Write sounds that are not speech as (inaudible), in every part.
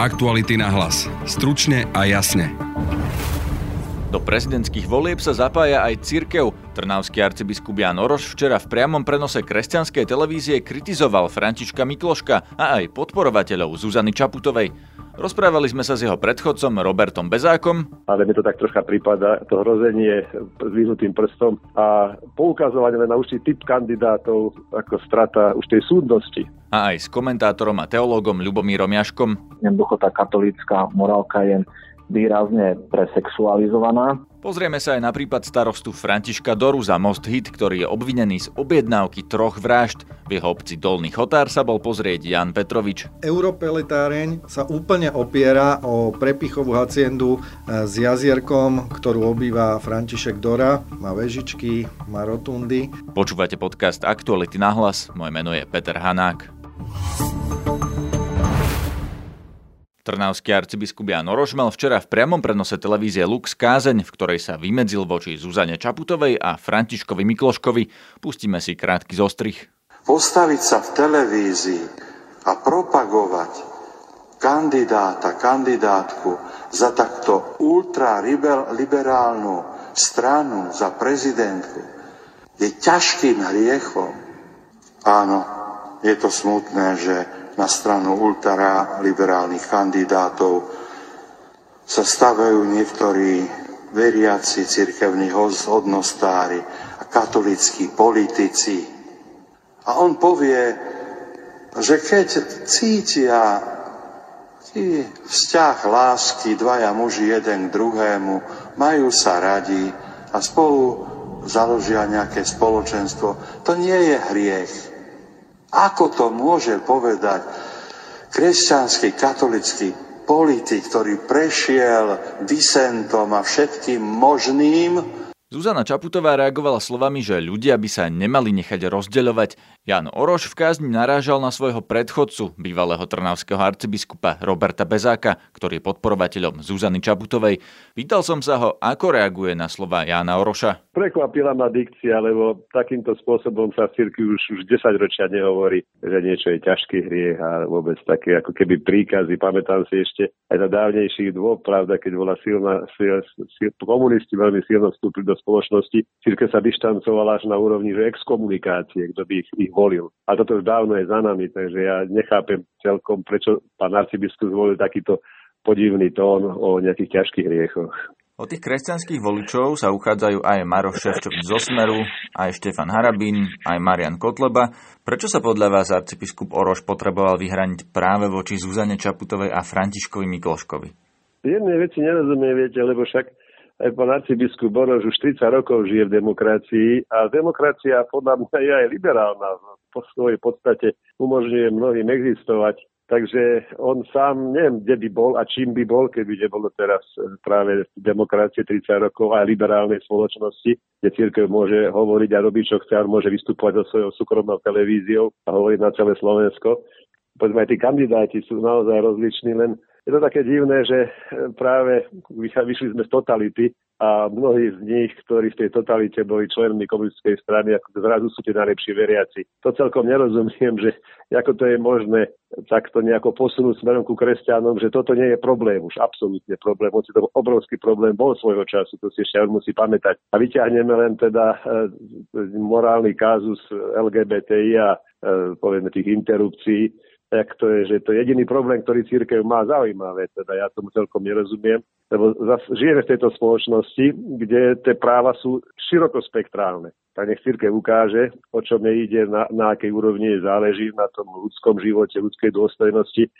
Aktuality na hlas. Stručne a jasne. Do prezidentských volieb sa zapája aj cirkev. Trnavský arcibiskup Jan Oroš včera v priamom prenose kresťanskej televízie kritizoval Františka Mikloška a aj podporovateľov Zuzany Čaputovej. Rozprávali sme sa s jeho predchodcom Robertom Bezákom. Ale mi to tak trocha prípada, to hrozenie s vyhnutým prstom a poukazovanie na určitý typ kandidátov ako strata už tej súdnosti. A aj s komentátorom a teológom Ľubomírom Jaškom. Jednoducho tá katolícka morálka je výrazne presexualizovaná Pozrieme sa aj na prípad starostu Františka Doru za Most Hit, ktorý je obvinený z objednávky troch vražd. V jeho obci Dolný Chotár sa bol pozrieť Jan Petrovič. Europeletáreň sa úplne opiera o prepichovú haciendu e, s jazierkom, ktorú obýva František Dora. Má vežičky, má rotundy. Počúvate podcast Aktuality na hlas. Moje meno je Peter Hanák. Trnavský arcibiskup Jan Oroš mal včera v priamom prenose televízie Lux kázeň, v ktorej sa vymedzil voči Zuzane Čaputovej a Františkovi Mikloškovi. Pustíme si krátky zostrih. Postaviť sa v televízii a propagovať kandidáta, kandidátku za takto ultraliberálnu stranu, za prezidentku, je ťažkým hriechom. Áno, je to smutné, že na stranu ultraliberálnych kandidátov sa stavajú niektorí veriaci cirkevní hodnostári a katolickí politici. A on povie, že keď cítia vzťah lásky, dvaja muži jeden k druhému, majú sa radi a spolu založia nejaké spoločenstvo, to nie je hriech. Ako to môže povedať kresťanský katolický politik, ktorý prešiel disentom a všetkým možným, Zuzana Čaputová reagovala slovami, že ľudia by sa nemali nechať rozdeľovať. Jan Oroš v kázni narážal na svojho predchodcu, bývalého trnavského arcibiskupa Roberta Bezáka, ktorý je podporovateľom Zuzany Čaputovej. Pýtal som sa ho, ako reaguje na slova Jana Oroša. Prekvapila ma dikcia, lebo takýmto spôsobom sa v cirkvi už, už 10 ročia nehovorí, že niečo je ťažký hriech a vôbec také ako keby príkazy. Pamätám si ešte aj na dávnejších dôb, pravda, keď bola silná, sil, sil, komunisti veľmi silno vstúpili do spoločnosti. Církev sa dištancovala až na úrovni že exkomunikácie, kto by ich, ich volil. A toto už dávno je za nami, takže ja nechápem celkom, prečo pán arcibiskup zvolil takýto podivný tón o nejakých ťažkých hriechoch. O tých kresťanských voličov sa uchádzajú aj Maroš Ševčovič zo Smeru, aj Štefan Harabín, aj Marian Kotleba. Prečo sa podľa vás arcibiskup Oroš potreboval vyhraniť práve voči Zuzane Čaputovej a Františkovi Mikloškovi? Jednej veci nerozumiem, viete, lebo však aj pán arcibiskup Boroš už 30 rokov žije v demokracii a demokracia podľa mňa je aj liberálna. Po svojej podstate umožňuje mnohým existovať. Takže on sám, neviem, kde by bol a čím by bol, keby nebolo teraz práve demokracie 30 rokov aj liberálnej spoločnosti, kde církev môže hovoriť a robiť, čo chce, a môže vystupovať so svojou súkromnou televíziou a hovoriť na celé Slovensko. Povedzme, aj tí kandidáti sú naozaj rozliční, len je to také divné, že e, práve vyšli sme z totality a mnohí z nich, ktorí v tej totalite boli členmi komunistickej strany, ako zrazu sú tie najlepší veriaci. To celkom nerozumiem, že ako to je možné takto nejako posunúť smerom ku kresťanom, že toto nie je problém, už absolútne problém, hoci to obrovský problém bol svojho času, to si ešte musí pamätať. A vyťahneme len teda e, morálny kázus LGBTI a e, povedzme tých interrupcií, jak to je, že to je jediný problém, ktorý církev má zaujímavé, teda ja tomu celkom nerozumiem, lebo zase žijeme v tejto spoločnosti, kde tie práva sú širokospektrálne. Tak nech církev ukáže, o čom je ide, na, na akej úrovni je záleží na tom ľudskom živote, ľudskej dôstojnosti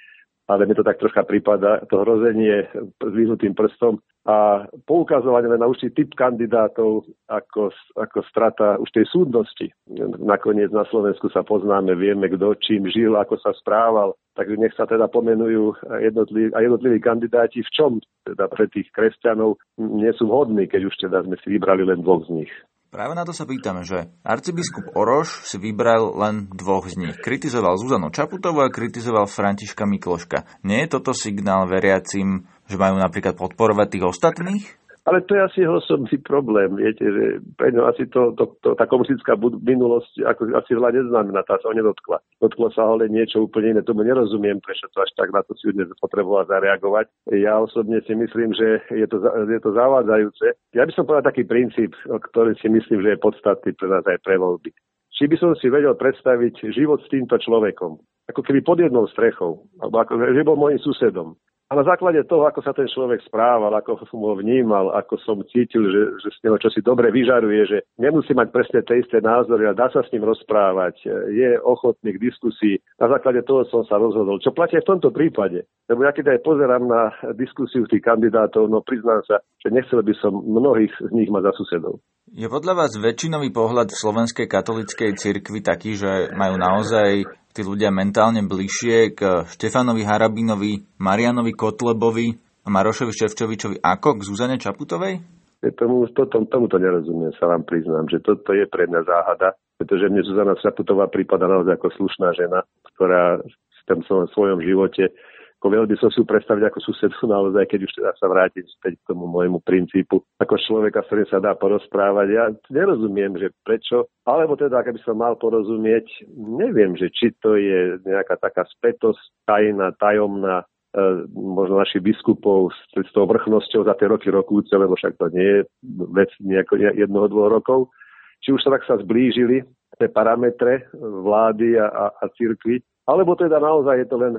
ale mi to tak trocha prípada, to hrozenie vyhnutým prstom a poukazovanie na určitý typ kandidátov ako, ako strata už tej súdnosti. Nakoniec na Slovensku sa poznáme, vieme, kto čím žil, ako sa správal, takže nech sa teda pomenujú jednotliví, a jednotliví kandidáti, v čom teda pre tých kresťanov nie sú vhodní, keď už teda sme si vybrali len dvoch z nich. Práve na to sa pýtame, že arcibiskup Oroš si vybral len dvoch z nich. Kritizoval Zuzanu Čaputovú a kritizoval Františka Mikloška. Nie je toto signál veriacim, že majú napríklad podporovať tých ostatných? Ale to je asi jeho osobný problém. Viete, že pre ňo asi to, to, to, tá komunistická minulosť ako, asi veľa neznamená, tá sa ho nedotkla. Dotklo sa ho len niečo úplne iné. Tomu nerozumiem, prečo to až tak na to si dnes potreboval zareagovať. Ja osobne si myslím, že je to, je to zavádzajúce. Ja by som povedal taký princíp, ktorý si myslím, že je podstatný pre nás aj pre voľby. Či by som si vedel predstaviť život s týmto človekom, ako keby pod jednou strechou, alebo ako, že bol môjim susedom. A na základe toho, ako sa ten človek správal, ako som ho vnímal, ako som cítil, že, že z neho čosi dobre vyžaruje, že nemusí mať presne tie isté názory, ale dá sa s ním rozprávať, je ochotný k diskusii. Na základe toho som sa rozhodol. Čo platí v tomto prípade? Lebo ja keď aj pozerám na diskusiu tých kandidátov, no priznám sa, že nechcel by som mnohých z nich mať za susedov. Je podľa vás väčšinový pohľad v slovenskej katolíckej cirkvi taký, že majú naozaj tí ľudia mentálne bližšie k Štefanovi Harabinovi, Marianovi Kotlebovi a Marošovi Ševčovičovi ako k Zuzane Čaputovej? Tomu, to, tomu to nerozumiem, sa vám priznám, že toto je pre mňa záhada, pretože mne Zuzana Čaputová prípada naozaj ako slušná žena, ktorá v tom svojom živote ako veľmi som si predstaviť ako susedu naozaj, keď už teda sa vrátim späť k tomu môjmu princípu, ako človeka, s ktorým sa dá porozprávať. Ja nerozumiem, že prečo, alebo teda, keby som mal porozumieť, neviem, že či to je nejaká taká spätosť tajná, tajomná, e, možno našich biskupov s, s tou vrchnosťou za tie roky rokúce, lebo však to nie je vec nejako jednoho, dvoch rokov. Či už sa tak sa zblížili tie parametre vlády a, a, a církvy, alebo teda naozaj je to len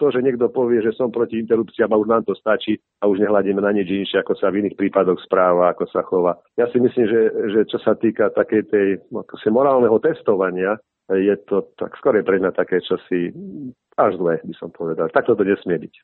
to, že niekto povie, že som proti interrupciám a už nám to stačí a už nehľadíme na nič inšie, ako sa v iných prípadoch správa, ako sa chová. Ja si myslím, že, že čo sa týka takej tej ako si morálneho testovania, je to tak skôr pre mňa také čosi až zlé, by som povedal. Takto to nesmie byť.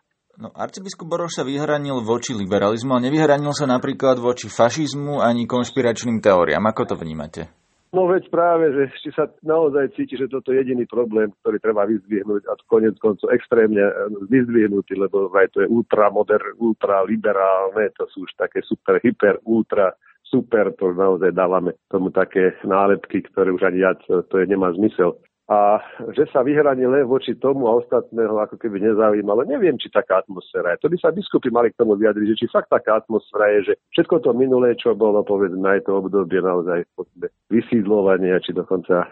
No, arcibiskup Boroš sa vyhranil voči liberalizmu a nevyhranil sa napríklad voči fašizmu ani konšpiračným teóriám. Ako to vnímate? No veď práve, že či sa naozaj cíti, že toto je jediný problém, ktorý treba vyzdvihnúť a konec koncov extrémne eh, vyzdvihnutý, lebo aj to je ultramoder, ultraliberálne, to sú už také super, hyper, ultra, super, to naozaj dávame tomu také nálepky, ktoré už ani ja, to, je, nemá zmysel a že sa vyhraní len voči tomu a ostatného ako keby nezaujímalo. Neviem, či taká atmosféra je. To by sa biskupy mali k tomu vyjadriť, že či fakt taká atmosféra je, že všetko to minulé, čo bolo, povedzme, aj to obdobie naozaj vysídlovania, či dokonca e,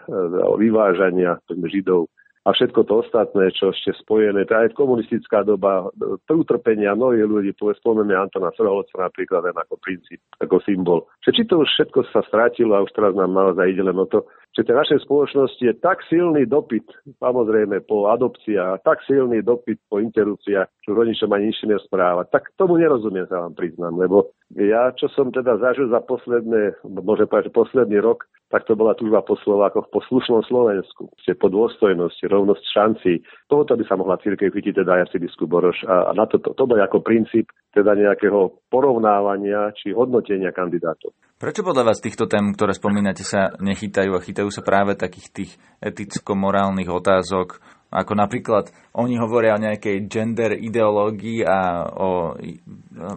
vyvážania židov a všetko to ostatné, čo ešte spojené, to aj komunistická doba, utrpenia mnohých ľudí, spomeme Antona Srholca napríklad len ako princíp, ako symbol. Že či to už všetko sa strátilo a už teraz nám naozaj ide len o to, že tej našej spoločnosti je tak silný dopyt, samozrejme po adopciách, tak silný dopyt po interrupciách, čo rodičom ani nič nesprávať. Tak tomu nerozumiem, sa vám priznám, lebo ja, čo som teda zažil za posledné, môžem povedať, posledný rok, tak to bola túžba po Slovákoch po slušnom Slovensku, po dôstojnosti, rovnosť šancí. Tohoto by sa mohla církev chytiť teda aj biskup Boroš a, a na to, to, to bol ako princíp teda nejakého porovnávania či hodnotenia kandidátov. Prečo podľa vás týchto tém, ktoré spomínate, sa nechytajú a chytajú sa práve takých tých eticko-morálnych otázok, ako napríklad oni hovoria o nejakej gender ideológii a o,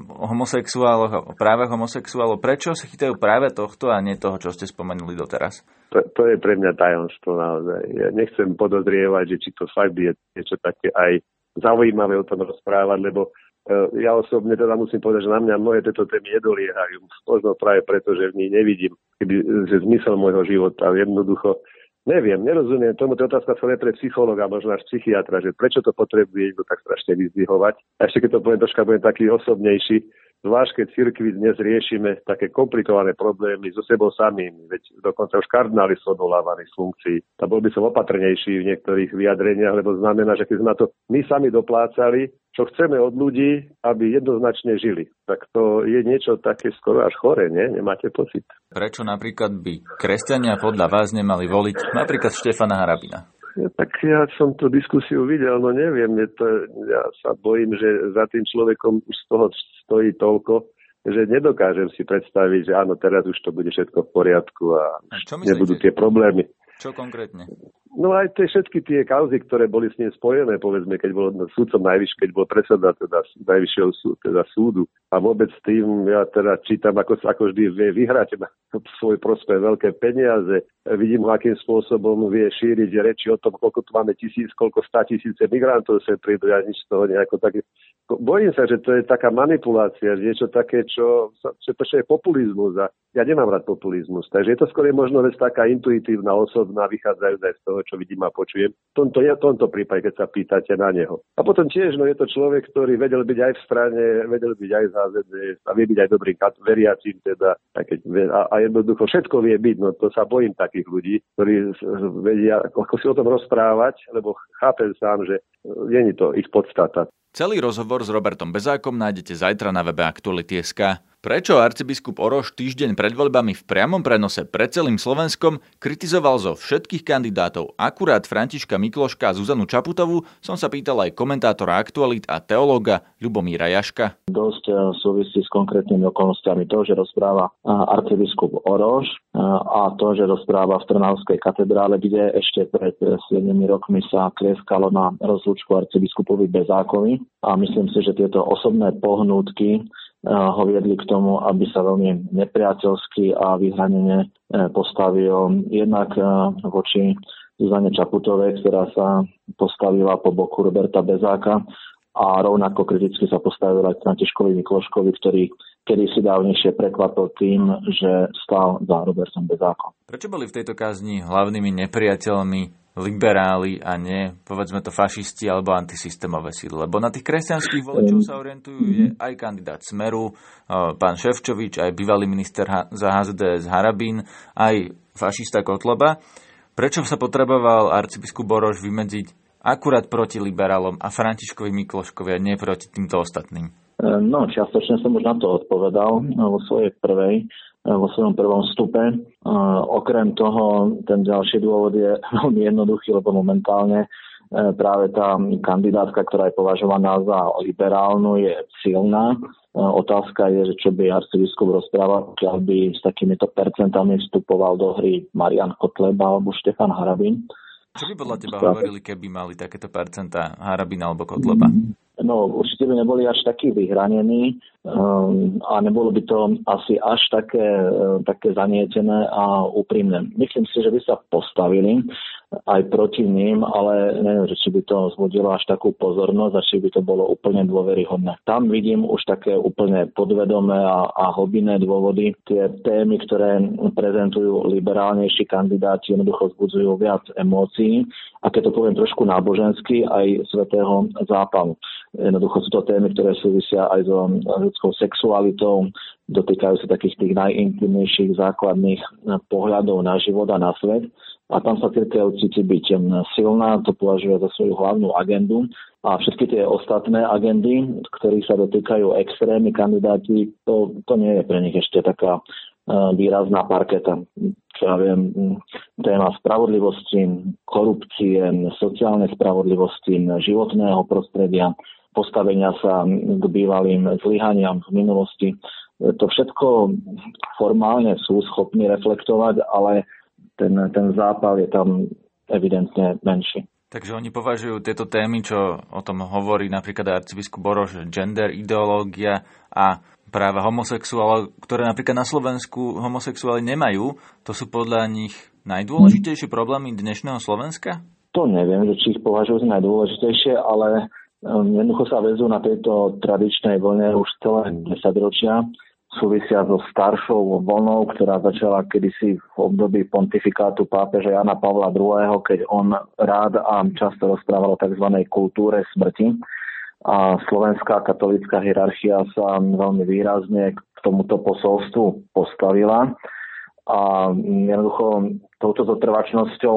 o homosexuáloch, o právach homosexuálov. Prečo sa chytajú práve tohto a nie toho, čo ste spomenuli doteraz? To, to je pre mňa tajomstvo naozaj. Ja nechcem podozrievať, že či to fakt je niečo také aj zaujímavé o tom rozprávať, lebo ja osobne teda musím povedať, že na mňa mnohé tieto témy nedoliehajú. Možno práve preto, že v nich nevidím keby, že zmysel môjho života. Jednoducho Neviem, nerozumiem tomu, to je otázka celé pre psychologa, možno až psychiatra, že prečo to potrebuje niekto tak strašne vyzdvihovať. A ešte keď to poviem troška, budem taký osobnejší, zvlášť keď cirkvi dnes riešime také komplikované problémy so sebou samým, veď dokonca už kardináli sú odvolávaní z funkcií. A bol by som opatrnejší v niektorých vyjadreniach, lebo znamená, že keď sme na to my sami doplácali, čo chceme od ľudí, aby jednoznačne žili. Tak to je niečo také skoro až chore, nie? Nemáte pocit? Prečo napríklad by kresťania podľa vás nemali voliť napríklad Štefana Harabina? Tak ja som tú diskusiu videl, no neviem, je to, ja sa bojím, že za tým človekom už z toho stojí toľko, že nedokážem si predstaviť, že áno, teraz už to bude všetko v poriadku a, a nebudú tie problémy. Čo konkrétne? No aj tie všetky tie kauzy, ktoré boli s ním spojené, povedzme, keď bol súdcom najvyššie, keď bol predseda teda najvyššieho sú, teda súdu. A vôbec tým ja teda čítam, ako, ako vždy vie vyhrať na svoj prospech veľké peniaze. Vidím akým spôsobom vie šíriť reči o tom, koľko tu máme tisíc, koľko stá tisíce migrantov sa prídu, ja nič z toho nejako také. Bojím sa, že to je taká manipulácia, niečo také, čo, čo to je populizmus a ja nemám rád populizmus. Takže je to skôr možno vec taká intuitívna, osobná, vychádzajúca z toho, čo vidím a počujem. V tomto, v tomto prípade, keď sa pýtate na neho. A potom tiež, no je to človek, ktorý vedel byť aj v strane, vedel byť aj v HZD a vie byť aj dobrým veriacím teda. A, keď, a, a jednoducho všetko vie byť, no to sa bojím takých ľudí, ktorí vedia, ako si o tom rozprávať, lebo chápem sám, že nie je to ich podstata. Celý rozhovor s Robertom Bezákom nájdete zajtra na webe Aktuality.sk. Prečo arcibiskup Oroš týždeň pred voľbami v priamom prenose pred celým Slovenskom kritizoval zo všetkých kandidátov akurát Františka Mikloška a Zuzanu Čaputovú, som sa pýtal aj komentátora aktualit a teológa Ľubomíra Jaška. Dosť eh, súvisí s konkrétnymi okolnostiami to, že rozpráva eh, arcibiskup Oroš eh, a to, že rozpráva v Trnavskej katedrále, kde ešte pred 7 rokmi sa klieskalo na rozlúčku arcibiskupovi Bezákovi. A myslím si, že tieto osobné pohnútky ho viedli k tomu, aby sa veľmi nepriateľsky a vyhranene e, postavil jednak e, voči Zuzane Čaputovej, ktorá sa postavila po boku Roberta Bezáka a rovnako kriticky sa postavila aj Františkovi Mikloškovi, ktorý kedy si dávnejšie prekvapil tým, že stal za Robertom Bezákom. Prečo boli v tejto kázni hlavnými nepriateľmi liberáli a nie, povedzme to, fašisti alebo antisystémové síly. Lebo na tých kresťanských voličov sa orientujú je aj kandidát Smeru, pán Ševčovič, aj bývalý minister za HZDS Harabín, aj fašista Kotloba. Prečo sa potreboval arcibiskup Boroš vymedziť akurát proti liberálom a Františkovi Mikloškovi a nie proti týmto ostatným? No, čiastočne som už na to odpovedal vo svojej prvej vo svojom prvom stupe. Okrem toho, ten ďalší dôvod je (laughs) veľmi jednoduchý, lebo momentálne e, práve tá kandidátka, ktorá je považovaná za liberálnu, je silná. E, otázka je, že čo by arcibiskup rozprával, pokiaľ by s takýmito percentami vstupoval do hry Marian Kotleba alebo Štefan Harabin. Čo by podľa teba hovorili, keby mali takéto percentá Harabina alebo Kotleba? No, určite by neboli až takí vyhranení um, a nebolo by to asi až také, uh, také zanietené a úprimné. Myslím si, že by sa postavili aj proti ním, ale neviem, že či by to zvodilo až takú pozornosť a či by to bolo úplne dôveryhodné. Tam vidím už také úplne podvedomé a, a hobinné dôvody. Tie témy, ktoré prezentujú liberálnejší kandidáti, jednoducho vzbudzujú viac emócií a keď to poviem trošku nábožensky, aj svetého zápalu. Jednoducho sú to témy, ktoré súvisia aj so ľudskou sexualitou, dotýkajú sa takých tých najintimnejších základných pohľadov na život a na svet a tam sa církev cíti byť silná, to považuje za svoju hlavnú agendu a všetky tie ostatné agendy, ktorých sa dotýkajú extrémy kandidáti, to, to nie je pre nich ešte taká e, výrazná parketa. Čo ja viem, téma spravodlivosti, korupcie, sociálnej spravodlivosti, životného prostredia, postavenia sa k bývalým zlyhaniam v minulosti. To všetko formálne sú schopní reflektovať, ale ten, ten zápal je tam evidentne menší. Takže oni považujú tieto témy, čo o tom hovorí napríklad arcibiskup Boroš, gender, ideológia a práva homosexuálov, ktoré napríklad na Slovensku homosexuáli nemajú, to sú podľa nich najdôležitejšie problémy dnešného Slovenska? To neviem, že či ich považujú za najdôležitejšie, ale um, jednoducho sa vezú na tejto tradičnej vlne už celé 10 ročia súvisia so staršou vlnou, ktorá začala kedysi v období pontifikátu pápeža Jana Pavla II., keď on rád a často rozprával o tzv. kultúre smrti. A slovenská katolická hierarchia sa veľmi výrazne k tomuto posolstvu postavila. A jednoducho touto zotrvačnosťou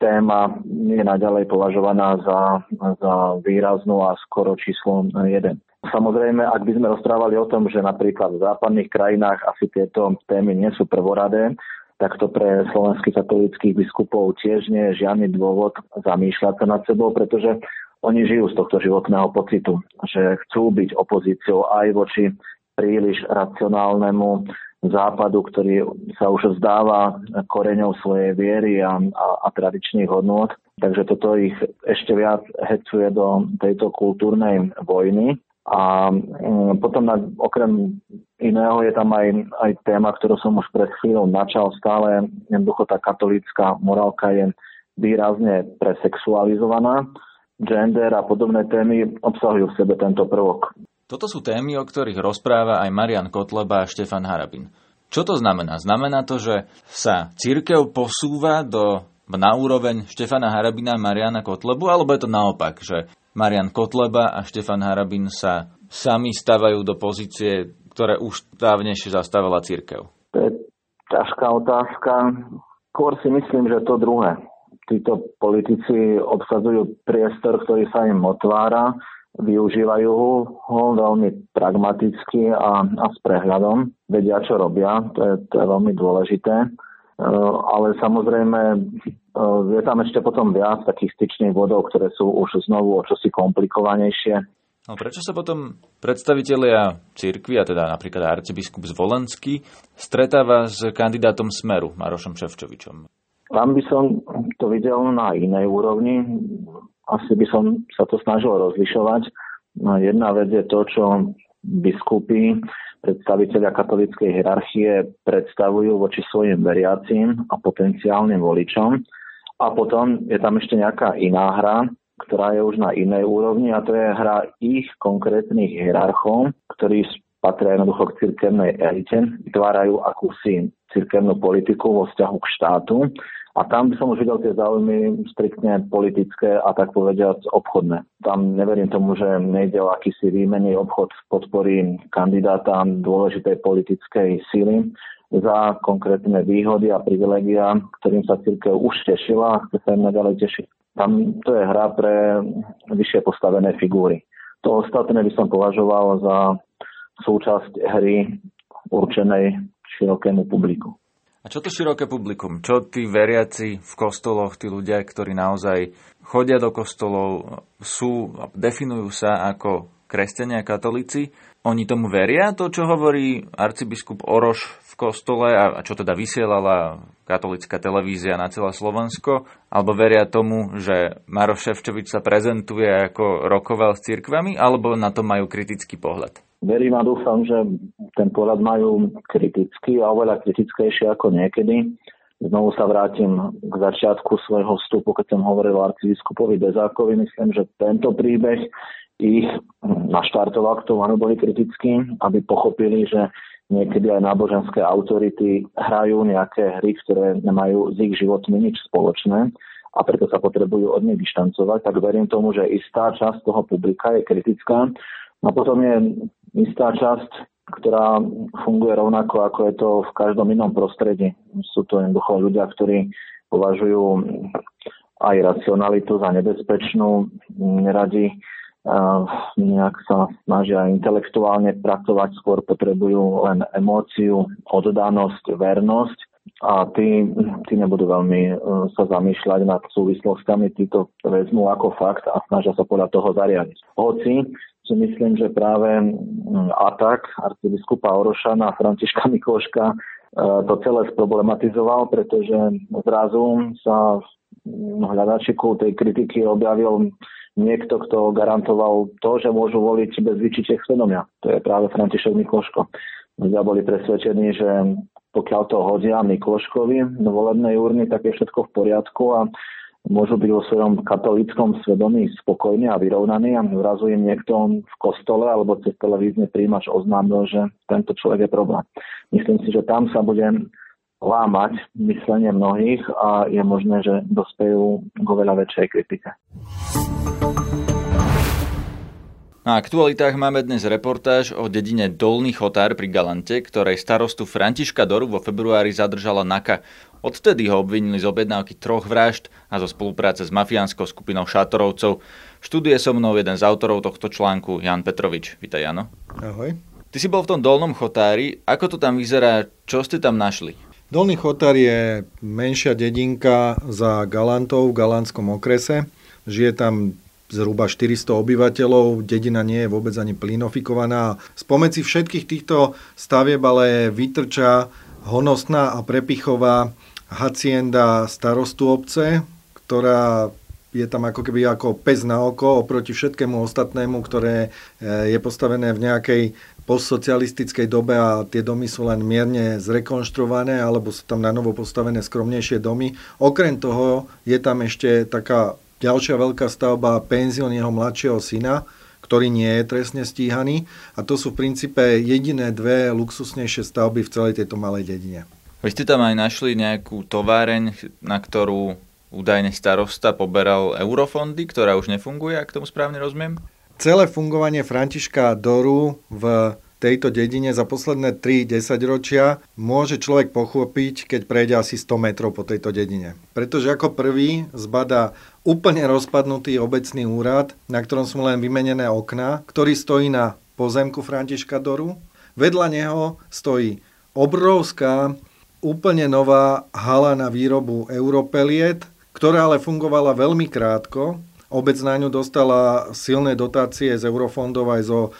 téma je naďalej považovaná za, za výraznú a skoro číslo 1. Samozrejme, ak by sme rozprávali o tom, že napríklad v západných krajinách asi tieto témy nie sú prvoradé, tak to pre slovenských katolických biskupov tiež nie je žiadny dôvod zamýšľať sa nad sebou, pretože oni žijú z tohto životného pocitu, že chcú byť opozíciou aj voči príliš racionálnemu západu, ktorý sa už vzdáva koreňov svojej viery a, a, a tradičných hodnôt. Takže toto ich ešte viac hecuje do tejto kultúrnej vojny. A mm, potom na, okrem iného je tam aj, aj téma, ktorú som už pred chvíľou načal. Stále jednoducho tá katolícka morálka je výrazne presexualizovaná. Gender a podobné témy obsahujú v sebe tento prvok. Toto sú témy, o ktorých rozpráva aj Marian Kotleba a Štefan Harabin. Čo to znamená? Znamená to, že sa církev posúva do, na úroveň Štefana Harabina a Mariana Kotlebu, alebo je to naopak, že Marian Kotleba a Štefan Harabin sa sami stavajú do pozície, ktoré už dávnejšie zastávala církev? To je ťažká otázka. Skôr si myslím, že to druhé. Títo politici obsadzujú priestor, ktorý sa im otvára, využívajú ho veľmi pragmaticky a, a s prehľadom. Vedia, čo robia, to je, to je veľmi dôležité. Eh, ale samozrejme eh, je tam ešte potom viac takých styčných bodov, ktoré sú už znovu o čosi komplikovanejšie. No prečo sa potom predstavitelia cirkvi, a teda napríklad arcibiskup Zvolenský, stretáva s kandidátom Smeru, Marošom Ševčovičom? Tam by som to videl na inej úrovni. Asi by som sa to snažil rozlišovať. No, jedna vec je to, čo biskupy predstaviteľia katolíckej hierarchie predstavujú voči svojim veriacím a potenciálnym voličom. A potom je tam ešte nejaká iná hra, ktorá je už na inej úrovni a to je hra ich konkrétnych hierarchov, ktorí patria jednoducho k cirkevnej elite, vytvárajú akúsi cirkevnú politiku vo vzťahu k štátu a tam by som už videl tie záujmy striktne politické a tak povediať obchodné. Tam neverím tomu, že nejde o akýsi výmený obchod podpory kandidáta dôležitej politickej síly za konkrétne výhody a privilegia, ktorým sa církev už tešila a chce sa im naďalej tešiť. Tam to je hra pre vyššie postavené figúry. To ostatné by som považoval za súčasť hry určenej širokému publiku. A čo to široké publikum? Čo tí veriaci v kostoloch, tí ľudia, ktorí naozaj chodia do kostolov, sú, definujú sa ako kresťania a katolíci, oni tomu veria, to, čo hovorí arcibiskup Oroš v kostole a čo teda vysielala katolická televízia na celé Slovensko, alebo veria tomu, že Maroš Ševčovič sa prezentuje ako rokoval s cirkvami, alebo na to majú kritický pohľad? Verím a dúfam, že ten pohľad majú kritický a oveľa kritickejšie ako niekedy. Znovu sa vrátim k začiatku svojho vstupu, keď som hovoril o arcibiskupovi Bezákovi. Myslím, že tento príbeh ich naštartoval k tomu, boli kritickí, aby pochopili, že niekedy aj náboženské autority hrajú nejaké hry, ktoré nemajú s ich životmi nič spoločné a preto sa potrebujú od nich dištancovať, tak verím tomu, že istá časť toho publika je kritická. A potom je istá časť, ktorá funguje rovnako, ako je to v každom inom prostredí. Sú to jednoducho ľudia, ktorí považujú aj racionalitu za nebezpečnú, neradi nejak sa snažia intelektuálne pracovať, skôr potrebujú len emóciu, oddanosť, vernosť a tí, tí nebudú veľmi e, sa zamýšľať nad súvislostiami, títo vezmú ako fakt a snažia sa podľa toho zariadiť. Hoci si myslím, že práve atak arcibiskupa Oroša na Františka Mikloška e, to celé sproblematizoval, pretože zrazu sa v hľadačiku tej kritiky objavil niekto, kto garantoval to, že môžu voliť bez vyčitek svedomia. To je práve František Mikloško. Ľudia boli presvedčení, že pokiaľ to hodia Mikloškovi do volebnej urny, tak je všetko v poriadku a môžu byť vo svojom katolíckom svedomí spokojní a vyrovnaní a zrazu im niekto v kostole alebo cez televízne príjimač oznámil, že tento človek je problém. Myslím si, že tam sa bude lámať myslenie mnohých a je možné, že dospejú k oveľa väčšej kritike. Na aktualitách máme dnes reportáž o dedine Dolný Chotár pri Galante, ktorej starostu Františka Doru vo februári zadržala NAKA. Odtedy ho obvinili z objednávky troch vražd a zo spolupráce s mafiánskou skupinou Šátorovcov. Študuje so mnou jeden z autorov tohto článku, Jan Petrovič. Vítaj, Jano. Ahoj. Ty si bol v tom Dolnom Chotári. Ako to tam vyzerá? Čo ste tam našli? Dolný Chotár je menšia dedinka za Galantou v Galantskom okrese. Žije tam zhruba 400 obyvateľov, dedina nie je vôbec ani plinofikovaná. Spomedzi všetkých týchto stavieb ale vytrča honosná a prepichová hacienda starostu obce, ktorá je tam ako keby ako pes na oko oproti všetkému ostatnému, ktoré e, je postavené v nejakej postsocialistickej dobe a tie domy sú len mierne zrekonštruované alebo sú tam na novo postavené skromnejšie domy. Okrem toho je tam ešte taká ďalšia veľká stavba penzion jeho mladšieho syna, ktorý nie je trestne stíhaný a to sú v princípe jediné dve luxusnejšie stavby v celej tejto malej dedine. Vy ste tam aj našli nejakú továreň, na ktorú údajne starosta poberal eurofondy, ktorá už nefunguje, ak tomu správne rozumiem? Celé fungovanie Františka Doru v tejto dedine za posledné 3 ročia môže človek pochopiť, keď prejde asi 100 metrov po tejto dedine. Pretože ako prvý zbada úplne rozpadnutý obecný úrad, na ktorom sú len vymenené okná, ktorý stojí na pozemku Františka Doru. Vedľa neho stojí obrovská, úplne nová hala na výrobu europeliet, ktorá ale fungovala veľmi krátko Obec na ňu dostala silné dotácie z eurofondov aj zo e,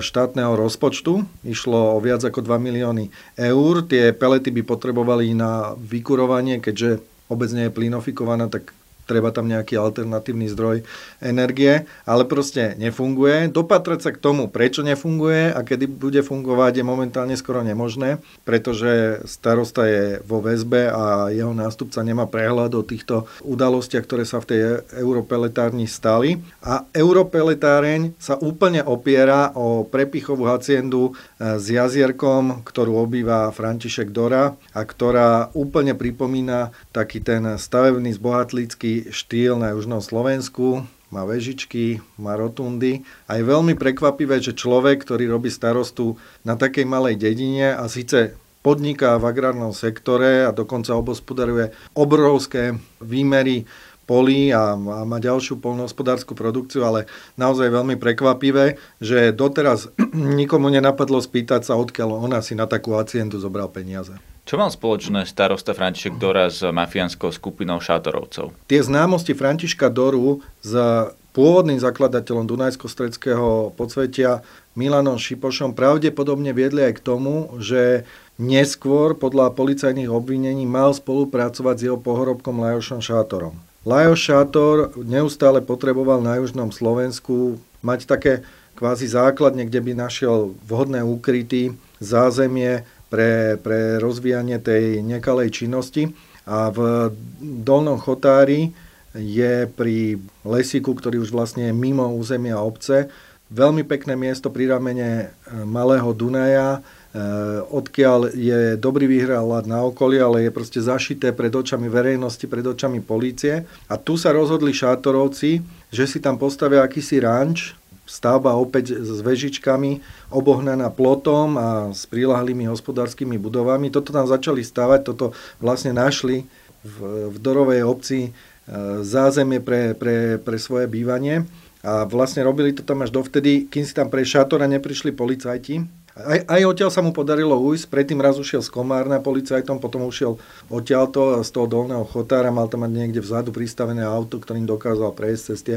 štátneho rozpočtu. Išlo o viac ako 2 milióny eur. Tie pelety by potrebovali na vykurovanie, keďže obec nie je plinofikovaná, tak treba tam nejaký alternatívny zdroj energie, ale proste nefunguje. Dopatrať sa k tomu, prečo nefunguje a kedy bude fungovať, je momentálne skoro nemožné, pretože starosta je vo väzbe a jeho nástupca nemá prehľad o týchto udalostiach, ktoré sa v tej europeletárni stali. A europeletáreň sa úplne opiera o prepichovú haciendu e, s jazierkom, ktorú obýva František Dora a ktorá úplne pripomína taký ten stavebný zbohatlícky štýl na južnom Slovensku, má vežičky, má rotundy a je veľmi prekvapivé, že človek, ktorý robí starostu na takej malej dedine a síce podniká v agrárnom sektore a dokonca obospodaruje obrovské výmery polí a, a má ďalšiu polnohospodárskú produkciu, ale naozaj veľmi prekvapivé, že doteraz (clears throat) nikomu nenapadlo spýtať sa, odkiaľ ona si na takú acientu zobral peniaze. Čo mal spoločné starosta František Dora s mafiánskou skupinou šátorovcov? Tie známosti Františka Doru s pôvodným zakladateľom Dunajsko-Stredského podsvetia Milanom Šipošom pravdepodobne viedli aj k tomu, že neskôr podľa policajných obvinení mal spolupracovať s jeho pohorobkom Lajošom Šátorom. Lajoš Šátor neustále potreboval na južnom Slovensku mať také kvázi základne, kde by našiel vhodné úkryty, zázemie, pre, pre rozvíjanie tej nekalej činnosti. A v Dolnom Chotári je pri lesíku, ktorý už vlastne je mimo územia obce, veľmi pekné miesto pri ramene e, Malého Dunaja, e, odkiaľ je dobrý výhľad na okolie, ale je proste zašité pred očami verejnosti, pred očami polície. A tu sa rozhodli šátorovci, že si tam postavia akýsi ranč, stavba opäť s vežičkami, obohnaná plotom a s prilahlými hospodárskymi budovami. Toto tam začali stavať, toto vlastne našli v, v Dorovej obci e, zázemie pre, pre, pre svoje bývanie. A vlastne robili to tam až dovtedy, kým si tam pre šatora neprišli policajti aj, aj odtiaľ sa mu podarilo ujsť, predtým raz ušiel z Komárna policajtom, potom ušiel odtiaľto z toho dolného chotára, mal tam mať niekde vzadu pristavené auto, ktorým dokázal prejsť cez tie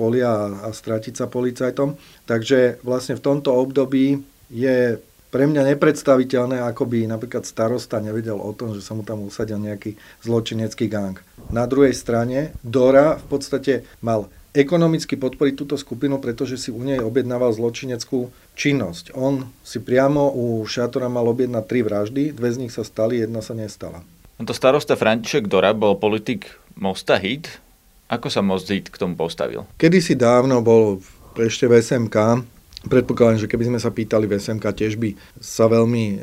polia a, a stratiť sa policajtom. Takže vlastne v tomto období je pre mňa nepredstaviteľné, ako by napríklad starosta nevedel o tom, že sa mu tam usadil nejaký zločinecký gang. Na druhej strane Dora v podstate mal ekonomicky podporiť túto skupinu, pretože si u nej objednával zločineckú činnosť. On si priamo u Šátora mal objednať tri vraždy, dve z nich sa stali, jedna sa nestala. Tento starosta František Dora bol politik Mosta Hit. Ako sa Most Hit k tomu postavil? Kedysi dávno bol ešte v SMK. Predpokladám, že keby sme sa pýtali v SMK, tiež by sa veľmi e,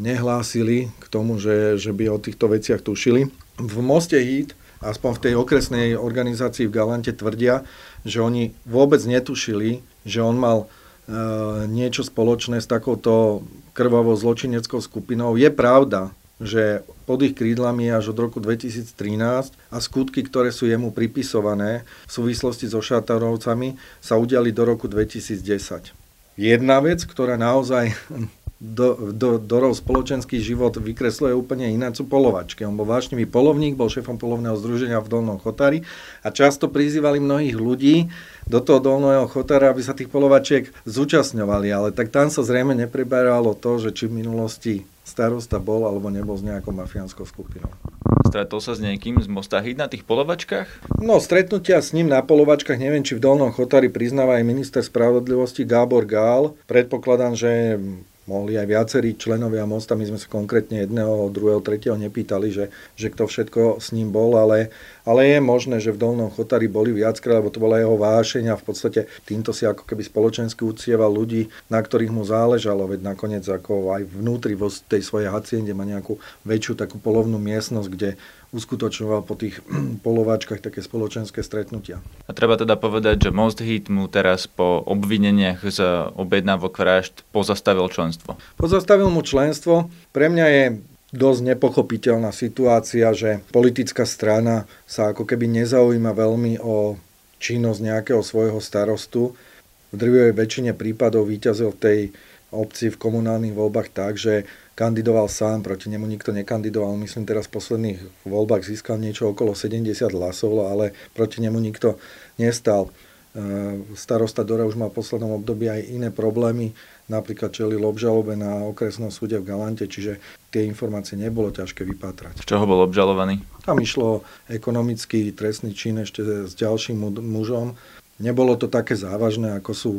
nehlásili k tomu, že, že by o týchto veciach tušili. V Moste Hit aspoň v tej okresnej organizácii v Galante tvrdia, že oni vôbec netušili, že on mal e, niečo spoločné s takouto krvavou zločineckou skupinou. Je pravda, že pod ich krídlami až od roku 2013 a skutky, ktoré sú jemu pripisované v súvislosti so šatarovcami, sa udiali do roku 2010. Jedna vec, ktorá naozaj do, do, Dorov spoločenský život vykresluje úplne ináč sú polovačky. On bol vášnivý polovník, bol šéfom polovného združenia v Dolnom Chotári a často prizývali mnohých ľudí do toho Dolného Chotára, aby sa tých polovačiek zúčastňovali, ale tak tam sa zrejme nepreberalo to, že či v minulosti starosta bol alebo nebol s nejakou mafiánskou skupinou. Stretol sa s niekým z Mosta Hit na tých polovačkách? No, stretnutia s ním na polovačkách, neviem, či v Dolnom Chotári priznáva aj minister spravodlivosti Gábor Gál. Predpokladám, že mohli aj viacerí členovia Mosta, my sme sa konkrétne jedného, druhého, tretieho nepýtali, že, že kto všetko s ním bol, ale, ale je možné, že v Dolnom Chotári boli viackrát, lebo to bola jeho vášeň a v podstate týmto si ako keby spoločensky ucieval ľudí, na ktorých mu záležalo, veď nakoniec ako aj vnútri vo tej svojej haciende má nejakú väčšiu takú polovnú miestnosť, kde uskutočňoval po tých (clears throat) polováčkach také spoločenské stretnutia. A treba teda povedať, že Most Hit mu teraz po obvineniach z objednávok vražd pozastavil členstvo. Pozastavil mu členstvo. Pre mňa je dosť nepochopiteľná situácia, že politická strana sa ako keby nezaujíma veľmi o činnosť nejakého svojho starostu. V drvivej väčšine prípadov víťazil v tej obci v komunálnych voľbách tak, že kandidoval sám, proti nemu nikto nekandidoval. Myslím, teraz v posledných voľbách získal niečo okolo 70 hlasov, ale proti nemu nikto nestal. E, starosta Dora už má v poslednom období aj iné problémy, napríklad čelil obžalobe na okresnom súde v Galante, čiže tie informácie nebolo ťažké vypátrať. Z čoho bol obžalovaný? Tam išlo ekonomický trestný čin ešte s ďalším mužom. Nebolo to také závažné, ako sú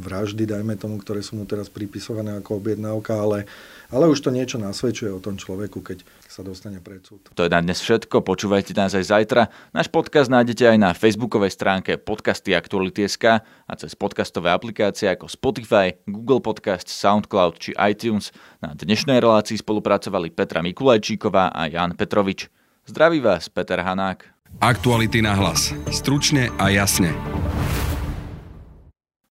vraždy, dajme tomu, ktoré sú mu teraz pripisované ako objednávka, ale ale už to niečo nasvedčuje o tom človeku, keď sa dostane pred súd. To je na dnes všetko, počúvajte nás aj zajtra. Náš podcast nájdete aj na facebookovej stránke podcasty Aktuality.sk a cez podcastové aplikácie ako Spotify, Google Podcast, Soundcloud či iTunes. Na dnešnej relácii spolupracovali Petra Mikulajčíková a Jan Petrovič. Zdraví vás, Peter Hanák. Aktuality na hlas. Stručne a jasne.